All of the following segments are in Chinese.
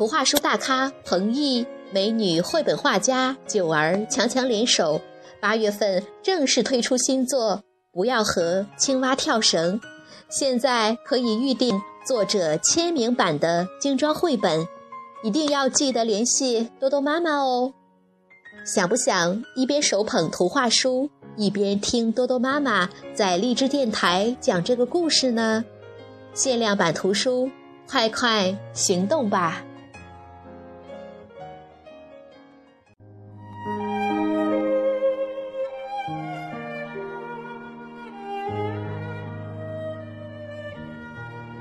图画书大咖彭毅、美女绘本画家九儿强强联手，八月份正式推出新作《不要和青蛙跳绳》，现在可以预定作者签名版的精装绘本，一定要记得联系多多妈妈哦。想不想一边手捧图画书，一边听多多妈妈在荔枝电台讲这个故事呢？限量版图书，快快行动吧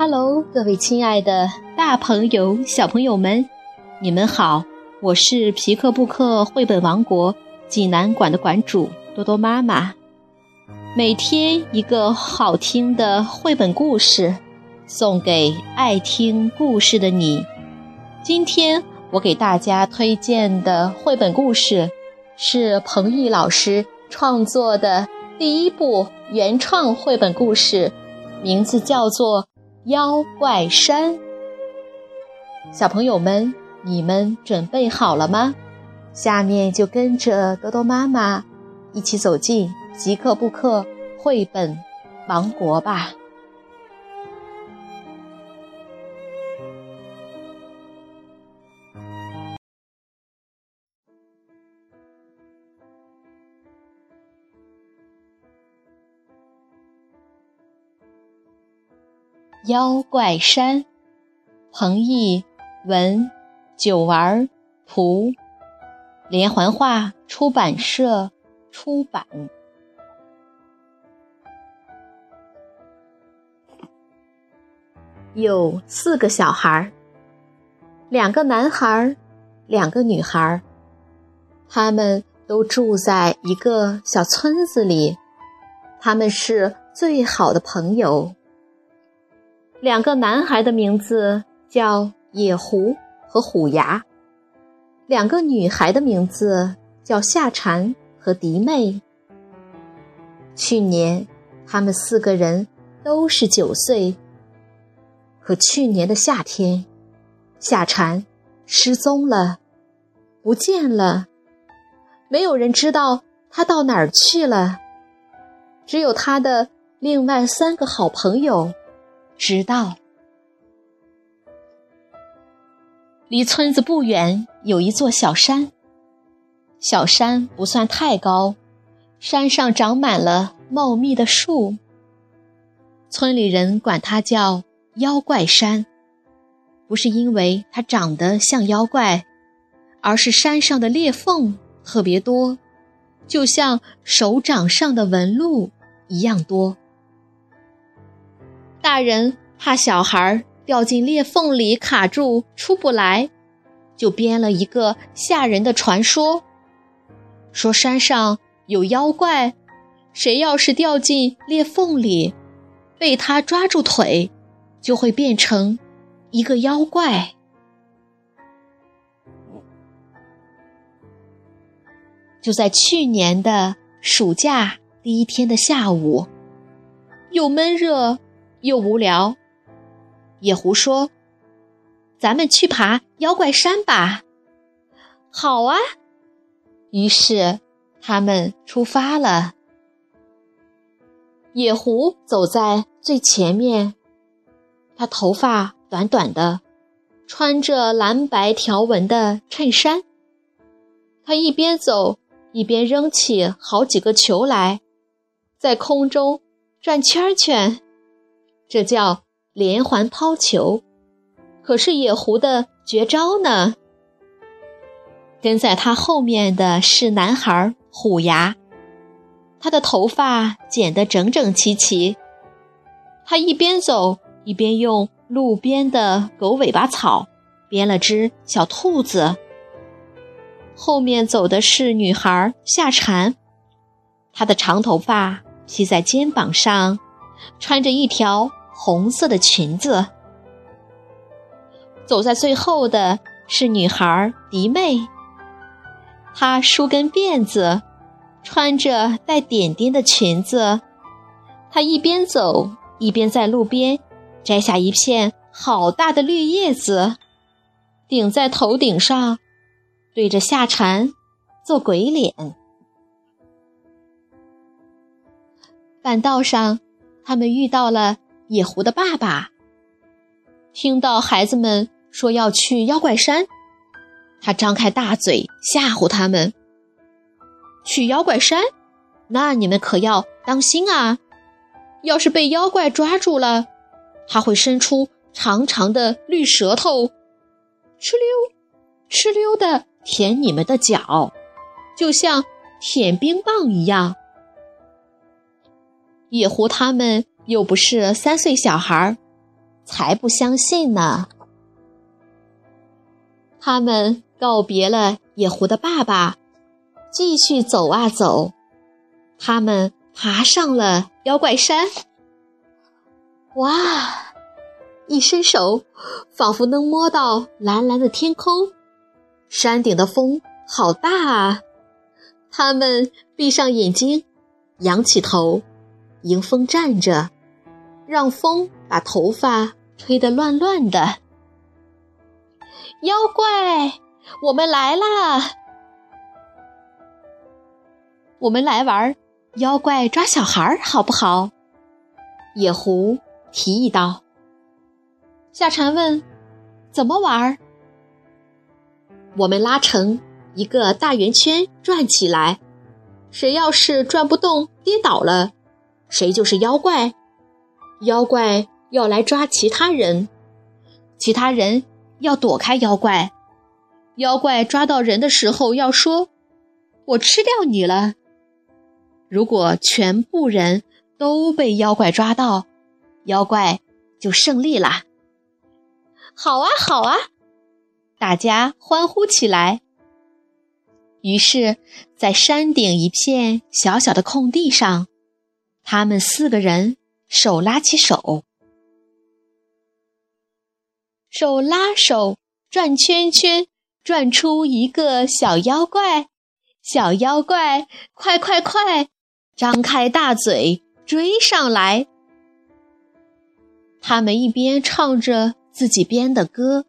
！Hello，各位亲爱的大朋友、小朋友们，你们好！我是皮克布克绘本王国济南馆的馆主多多妈妈。每天一个好听的绘本故事，送给爱听故事的你。今天我给大家推荐的绘本故事，是彭毅老师创作的第一部原创绘本故事，名字叫做。妖怪山，小朋友们，你们准备好了吗？下面就跟着多多妈妈一起走进极克布克绘本王国吧。妖怪山，彭毅文，九儿图，连环画出版社出版。有四个小孩儿，两个男孩儿，两个女孩儿，他们都住在一个小村子里，他们是最好的朋友。两个男孩的名字叫野狐和虎牙，两个女孩的名字叫夏蝉和迪妹。去年，他们四个人都是九岁。可去年的夏天，夏蝉失踪了，不见了，没有人知道他到哪儿去了，只有他的另外三个好朋友。直到，离村子不远有一座小山。小山不算太高，山上长满了茂密的树。村里人管它叫妖怪山，不是因为它长得像妖怪，而是山上的裂缝特别多，就像手掌上的纹路一样多。大人怕小孩掉进裂缝里卡住出不来，就编了一个吓人的传说，说山上有妖怪，谁要是掉进裂缝里，被他抓住腿，就会变成一个妖怪。就在去年的暑假第一天的下午，又闷热。又无聊，野狐说：“咱们去爬妖怪山吧。”好啊，于是他们出发了。野狐走在最前面，他头发短短的，穿着蓝白条纹的衬衫。他一边走一边扔起好几个球来，在空中转圈圈。这叫连环抛球，可是野狐的绝招呢。跟在他后面的是男孩虎牙，他的头发剪得整整齐齐，他一边走一边用路边的狗尾巴草编了只小兔子。后面走的是女孩夏蝉，她的长头发披在肩膀上，穿着一条。红色的裙子，走在最后的是女孩迪妹。她梳根辫子，穿着带点点的裙子。她一边走一边在路边摘下一片好大的绿叶子，顶在头顶上，对着夏蝉做鬼脸。半道上，他们遇到了野狐的爸爸。听到孩子们说要去妖怪山，他张开大嘴吓唬他们：“去妖怪山，那你们可要当心啊！要是被妖怪抓住了，他会伸出长长的绿舌头，哧溜，哧溜的舔你们的脚，就像舔冰棒一样。”野狐他们又不是三岁小孩才不相信呢。他们告别了野狐的爸爸，继续走啊走。他们爬上了妖怪山。哇！一伸手，仿佛能摸到蓝蓝的天空。山顶的风好大啊！他们闭上眼睛，仰起头。迎风站着，让风把头发吹得乱乱的。妖怪，我们来啦！我们来玩妖怪抓小孩，好不好？野狐提议道。夏蝉问：“怎么玩？”我们拉成一个大圆圈转起来，谁要是转不动，跌倒了。谁就是妖怪，妖怪要来抓其他人，其他人要躲开妖怪。妖怪抓到人的时候要说：“我吃掉你了。”如果全部人都被妖怪抓到，妖怪就胜利啦。好啊，好啊，大家欢呼起来。于是，在山顶一片小小的空地上。他们四个人手拉起手，手拉手转圈圈，转出一个小妖怪。小妖怪，快快快，张开大嘴追上来！他们一边唱着自己编的歌，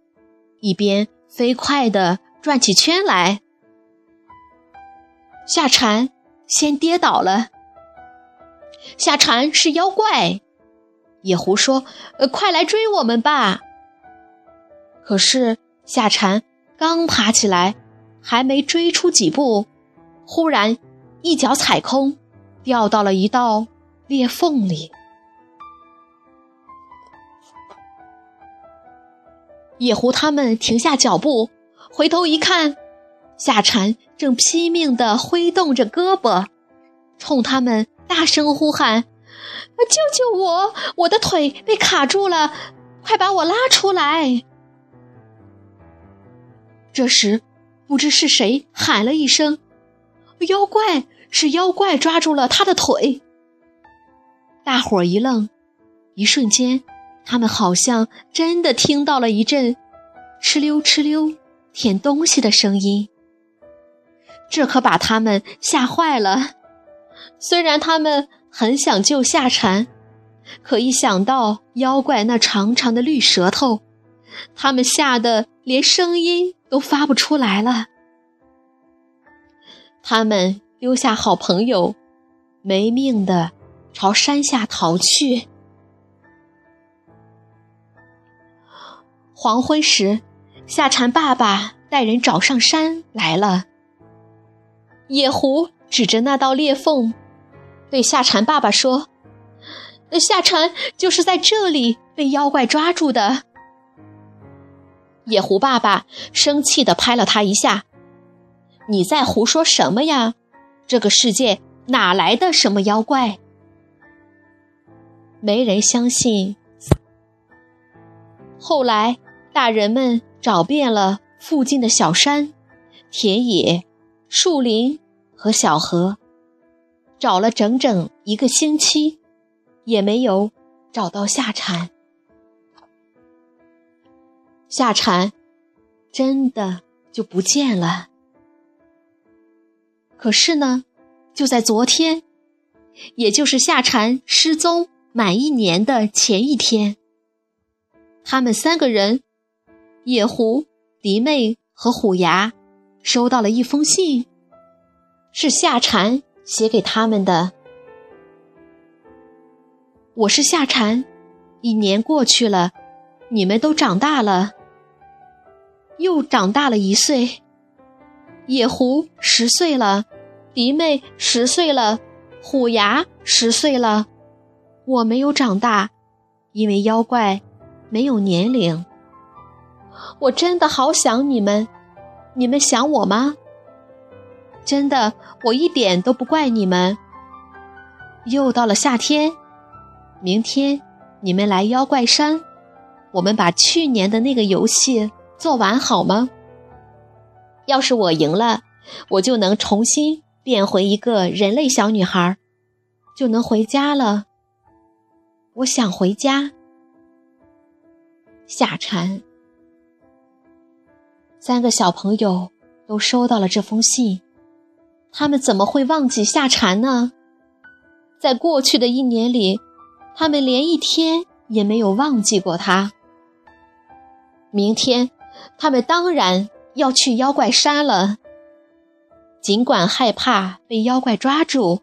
一边飞快地转起圈来。夏蝉先跌倒了。夏蝉是妖怪，野狐说：“呃，快来追我们吧！”可是夏蝉刚爬起来，还没追出几步，忽然一脚踩空，掉到了一道裂缝里。野狐他们停下脚步，回头一看，夏蝉正拼命地挥动着胳膊，冲他们。大声呼喊：“救救我！我的腿被卡住了，快把我拉出来！”这时，不知是谁喊了一声：“妖怪！是妖怪抓住了他的腿！”大伙儿一愣，一瞬间，他们好像真的听到了一阵“哧溜哧溜”舔东西的声音，这可把他们吓坏了。虽然他们很想救夏蝉，可一想到妖怪那长长的绿舌头，他们吓得连声音都发不出来了。他们丢下好朋友，没命的朝山下逃去。黄昏时，夏蝉爸爸带人找上山来了。野狐。指着那道裂缝，对夏蝉爸爸说：“夏蝉就是在这里被妖怪抓住的。”野狐爸爸生气地拍了他一下：“你在胡说什么呀？这个世界哪来的什么妖怪？”没人相信。后来，大人们找遍了附近的小山、田野、树林。和小河找了整整一个星期，也没有找到夏蝉。夏蝉真的就不见了。可是呢，就在昨天，也就是夏蝉失踪满一年的前一天，他们三个人——野狐、狸妹和虎牙收到了一封信，是夏蝉写给他们的。我是夏蝉，一年过去了，你们都长大了，又长大了一岁。野狐十岁了，狸妹十岁了，虎牙十岁了。我没有长大，因为妖怪没有年龄。我真的好想你们，你们想我吗？真的，我一点都不怪你们。又到了夏天，明天你们来妖怪山，我们把去年的那个游戏做完好吗？要是我赢了，我就能重新变回一个人类小女孩，就能回家了。我想回家。夏蝉。三个小朋友都收到了这封信，他们怎么会忘记夏蝉呢？在过去的一年里，他们连一天也没有忘记过他。明天，他们当然要去妖怪山了。尽管害怕被妖怪抓住，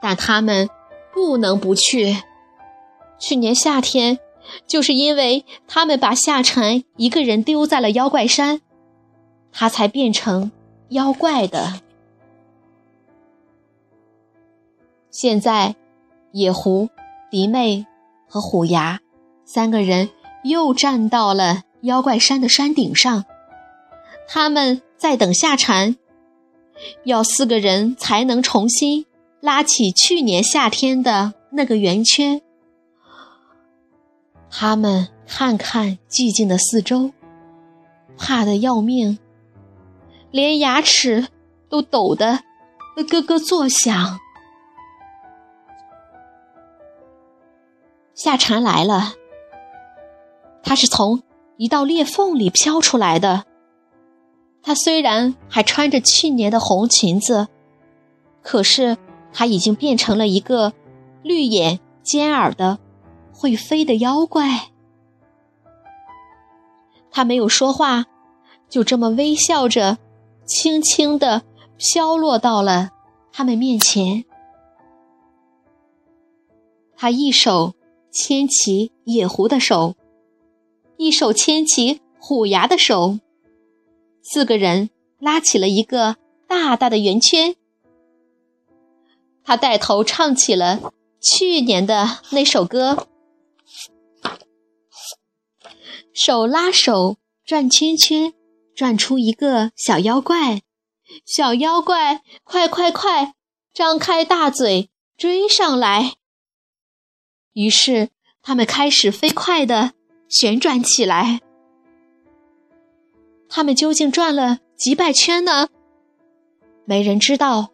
但他们不能不去。去年夏天，就是因为他们把夏蝉一个人丢在了妖怪山。他才变成妖怪的。现在，野狐、狸妹和虎牙三个人又站到了妖怪山的山顶上，他们在等夏蝉。要四个人才能重新拉起去年夏天的那个圆圈。他们看看寂静的四周，怕得要命。连牙齿都抖得咯咯作响。夏蝉来了，它是从一道裂缝里飘出来的。它虽然还穿着去年的红裙子，可是它已经变成了一个绿眼尖耳的会飞的妖怪。它没有说话，就这么微笑着。轻轻地飘落到了他们面前。他一手牵起野狐的手，一手牵起虎牙的手，四个人拉起了一个大大的圆圈。他带头唱起了去年的那首歌：手拉手转圈圈。转出一个小妖怪，小妖怪，快快快，张开大嘴追上来！于是他们开始飞快地旋转起来。他们究竟转了几百圈呢？没人知道。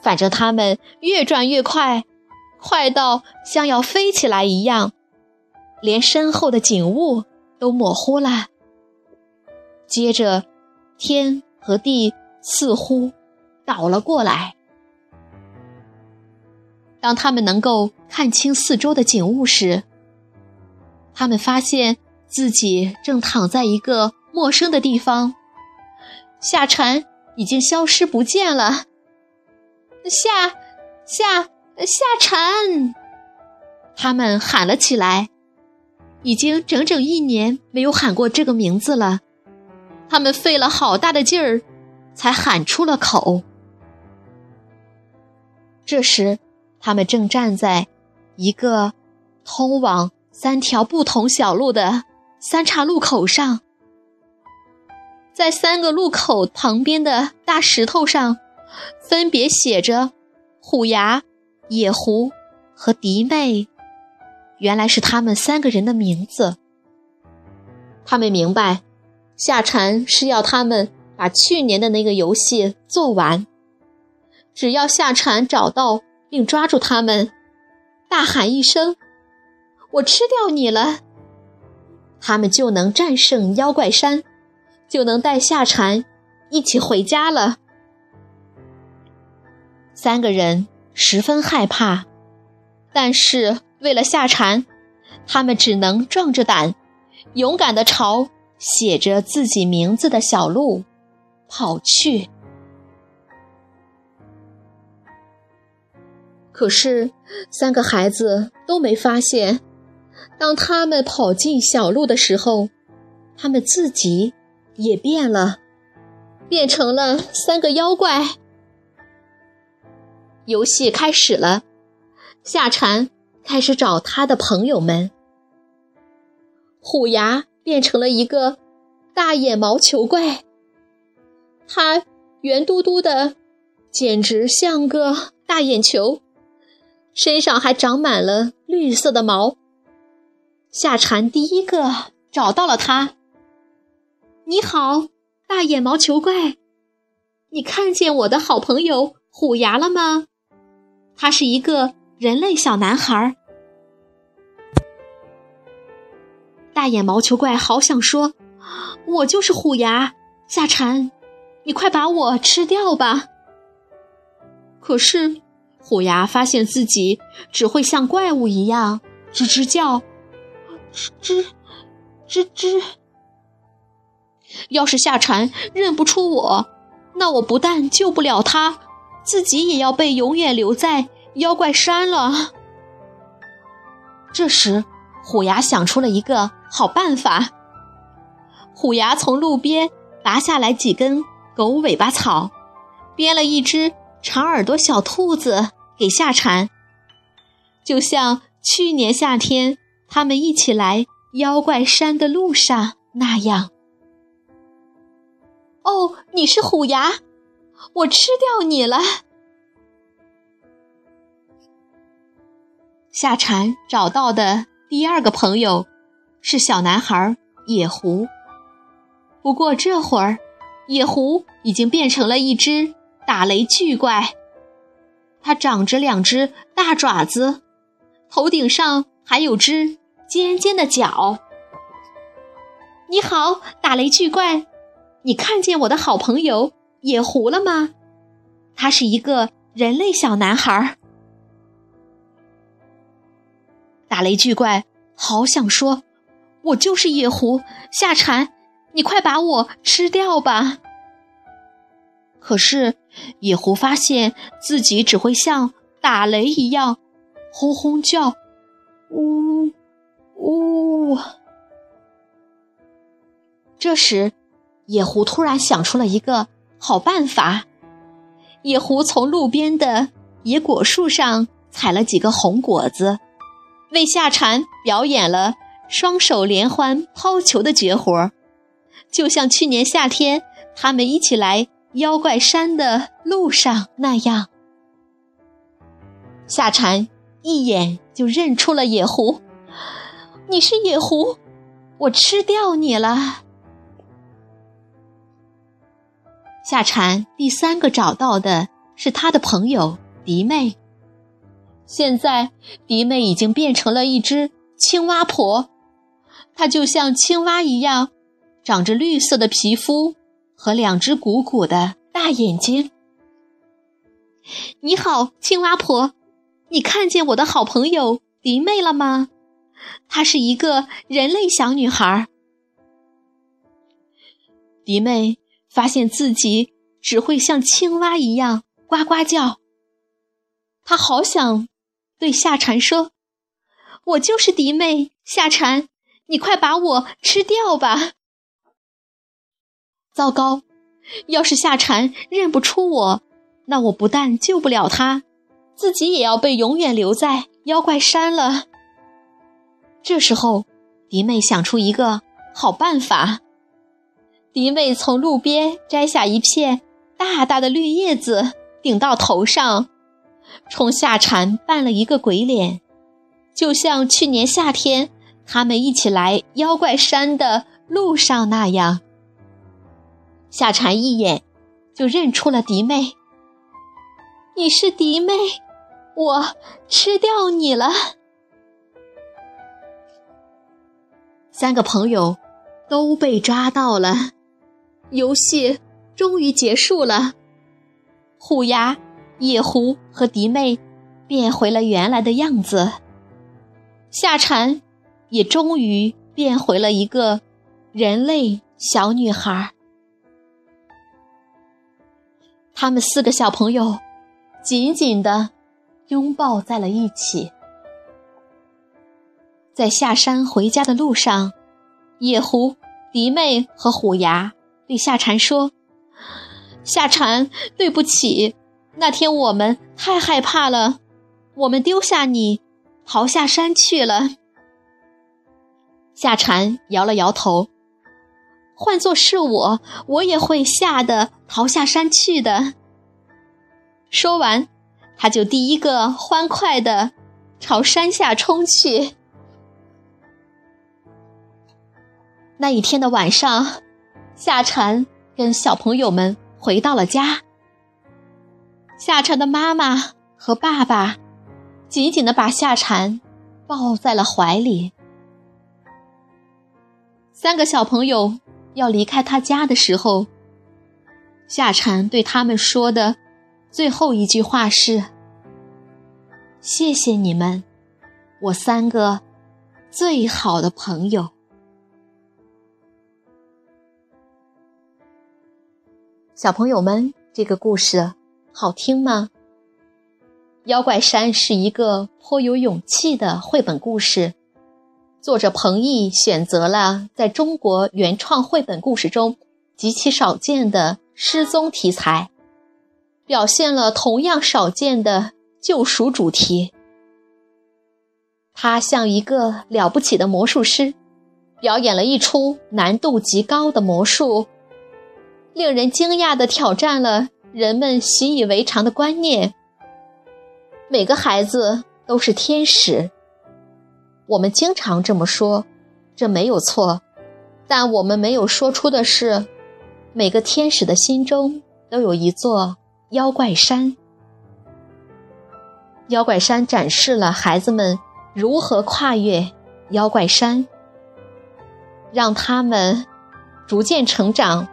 反正他们越转越快，快到像要飞起来一样，连身后的景物都模糊了。接着，天和地似乎倒了过来。当他们能够看清四周的景物时，他们发现自己正躺在一个陌生的地方。夏蝉已经消失不见了。夏夏夏蝉，他们喊了起来。已经整整一年没有喊过这个名字了。他们费了好大的劲儿，才喊出了口。这时，他们正站在一个通往三条不同小路的三岔路口上，在三个路口旁边的大石头上，分别写着“虎牙”“野狐”和“迪妹”，原来是他们三个人的名字。他们明白。夏蝉是要他们把去年的那个游戏做完。只要夏蝉找到并抓住他们，大喊一声：“我吃掉你了！”他们就能战胜妖怪山，就能带夏蝉一起回家了。三个人十分害怕，但是为了夏蝉，他们只能壮着胆，勇敢地朝。写着自己名字的小路跑去。可是，三个孩子都没发现，当他们跑进小路的时候，他们自己也变了，变成了三个妖怪。游戏开始了，夏蝉开始找他的朋友们。虎牙变成了一个大眼毛球怪，它圆嘟嘟的，简直像个大眼球。身上还长满了绿色的毛。夏蝉第一个找到了它。你好，大眼毛球怪，你看见我的好朋友虎牙了吗？他是一个人类小男孩。大眼毛球怪好想说：“我就是虎牙。”夏蝉，你快把我吃掉吧。可是。虎牙发现自己只会像怪物一样吱吱叫，吱吱吱吱。要是夏蝉认不出我，那我不但救不了他，自己也要被永远留在妖怪山了。这时，虎牙想出了一个好办法。虎牙从路边拔下来几根狗尾巴草，编了一只长耳朵小兔子。给夏蝉，就像去年夏天他们一起来妖怪山的路上那样。哦，你是虎牙，我吃掉你了。夏蝉找到的第二个朋友是小男孩野狐，不过这会儿野狐已经变成了一只打雷巨怪。它长着两只大爪子，头顶上还有只尖尖的角。你好，打雷巨怪，你看见我的好朋友野狐了吗？他是一个人类小男孩。打雷巨怪好想说，我就是野狐夏蝉，你快把我吃掉吧。可是，野狐发现自己只会像打雷一样轰轰叫，呜呜。这时，野狐突然想出了一个好办法。野狐从路边的野果树上采了几个红果子，为夏蝉表演了双手连环抛球的绝活，就像去年夏天他们一起来。妖怪山的路上那样，夏蝉一眼就认出了野狐。你是野狐，我吃掉你了。夏蝉第三个找到的是他的朋友迪妹。现在迪妹已经变成了一只青蛙婆，她就像青蛙一样，长着绿色的皮肤。和两只鼓鼓的大眼睛。你好，青蛙婆，你看见我的好朋友迪妹了吗？她是一个人类小女孩。迪妹发现自己只会像青蛙一样呱呱叫，她好想对夏蝉说：“我就是迪妹，夏蝉，你快把我吃掉吧。”糟糕！要是夏蝉认不出我，那我不但救不了他，自己也要被永远留在妖怪山了。这时候，迪妹想出一个好办法。迪妹从路边摘下一片大大的绿叶子，顶到头上，冲夏蝉扮了一个鬼脸，就像去年夏天他们一起来妖怪山的路上那样。夏蝉一眼就认出了迪妹。你是迪妹，我吃掉你了。三个朋友都被抓到了，游戏终于结束了。虎牙、野狐和迪妹变回了原来的样子，夏蝉也终于变回了一个人类小女孩。他们四个小朋友紧紧地拥抱在了一起。在下山回家的路上，野狐、迪妹和虎牙对夏蝉说：“夏蝉，对不起，那天我们太害怕了，我们丢下你，逃下山去了。”夏蝉摇了摇头：“换作是我，我也会吓得逃下山去的。”说完，他就第一个欢快地朝山下冲去。那一天的晚上，夏蝉跟小朋友们回到了家。夏蝉的妈妈和爸爸紧紧地把夏蝉抱在了怀里。三个小朋友要离开他家的时候，夏蝉对他们说的最后一句话是：“谢谢你们，我三个最好的朋友。”小朋友们，这个故事好听吗？妖怪山是一个颇有勇气的绘本故事，作者彭毅选择了在中国原创绘本故事中极其少见的失踪题材，表现了同样少见的救赎主题。他像一个了不起的魔术师，表演了一出难度极高的魔术。令人惊讶地挑战了人们习以为常的观念：每个孩子都是天使。我们经常这么说，这没有错。但我们没有说出的是，每个天使的心中都有一座妖怪山。妖怪山展示了孩子们如何跨越妖怪山，让他们逐渐成长。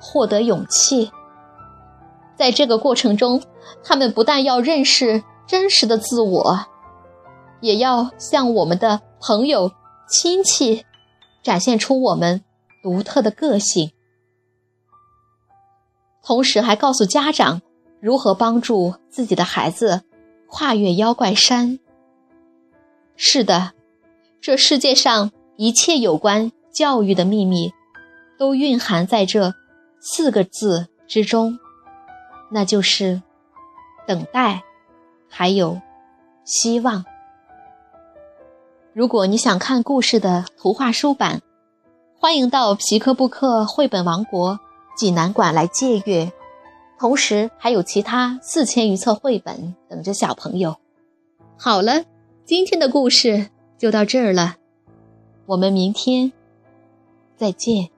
获得勇气，在这个过程中，他们不但要认识真实的自我，也要向我们的朋友、亲戚展现出我们独特的个性，同时还告诉家长如何帮助自己的孩子跨越妖怪山。是的，这世界上一切有关教育的秘密，都蕴含在这。四个字之中，那就是等待，还有希望。如果你想看故事的图画书版，欢迎到皮克布克绘本王国济南馆来借阅。同时，还有其他四千余册绘本等着小朋友。好了，今天的故事就到这儿了，我们明天再见。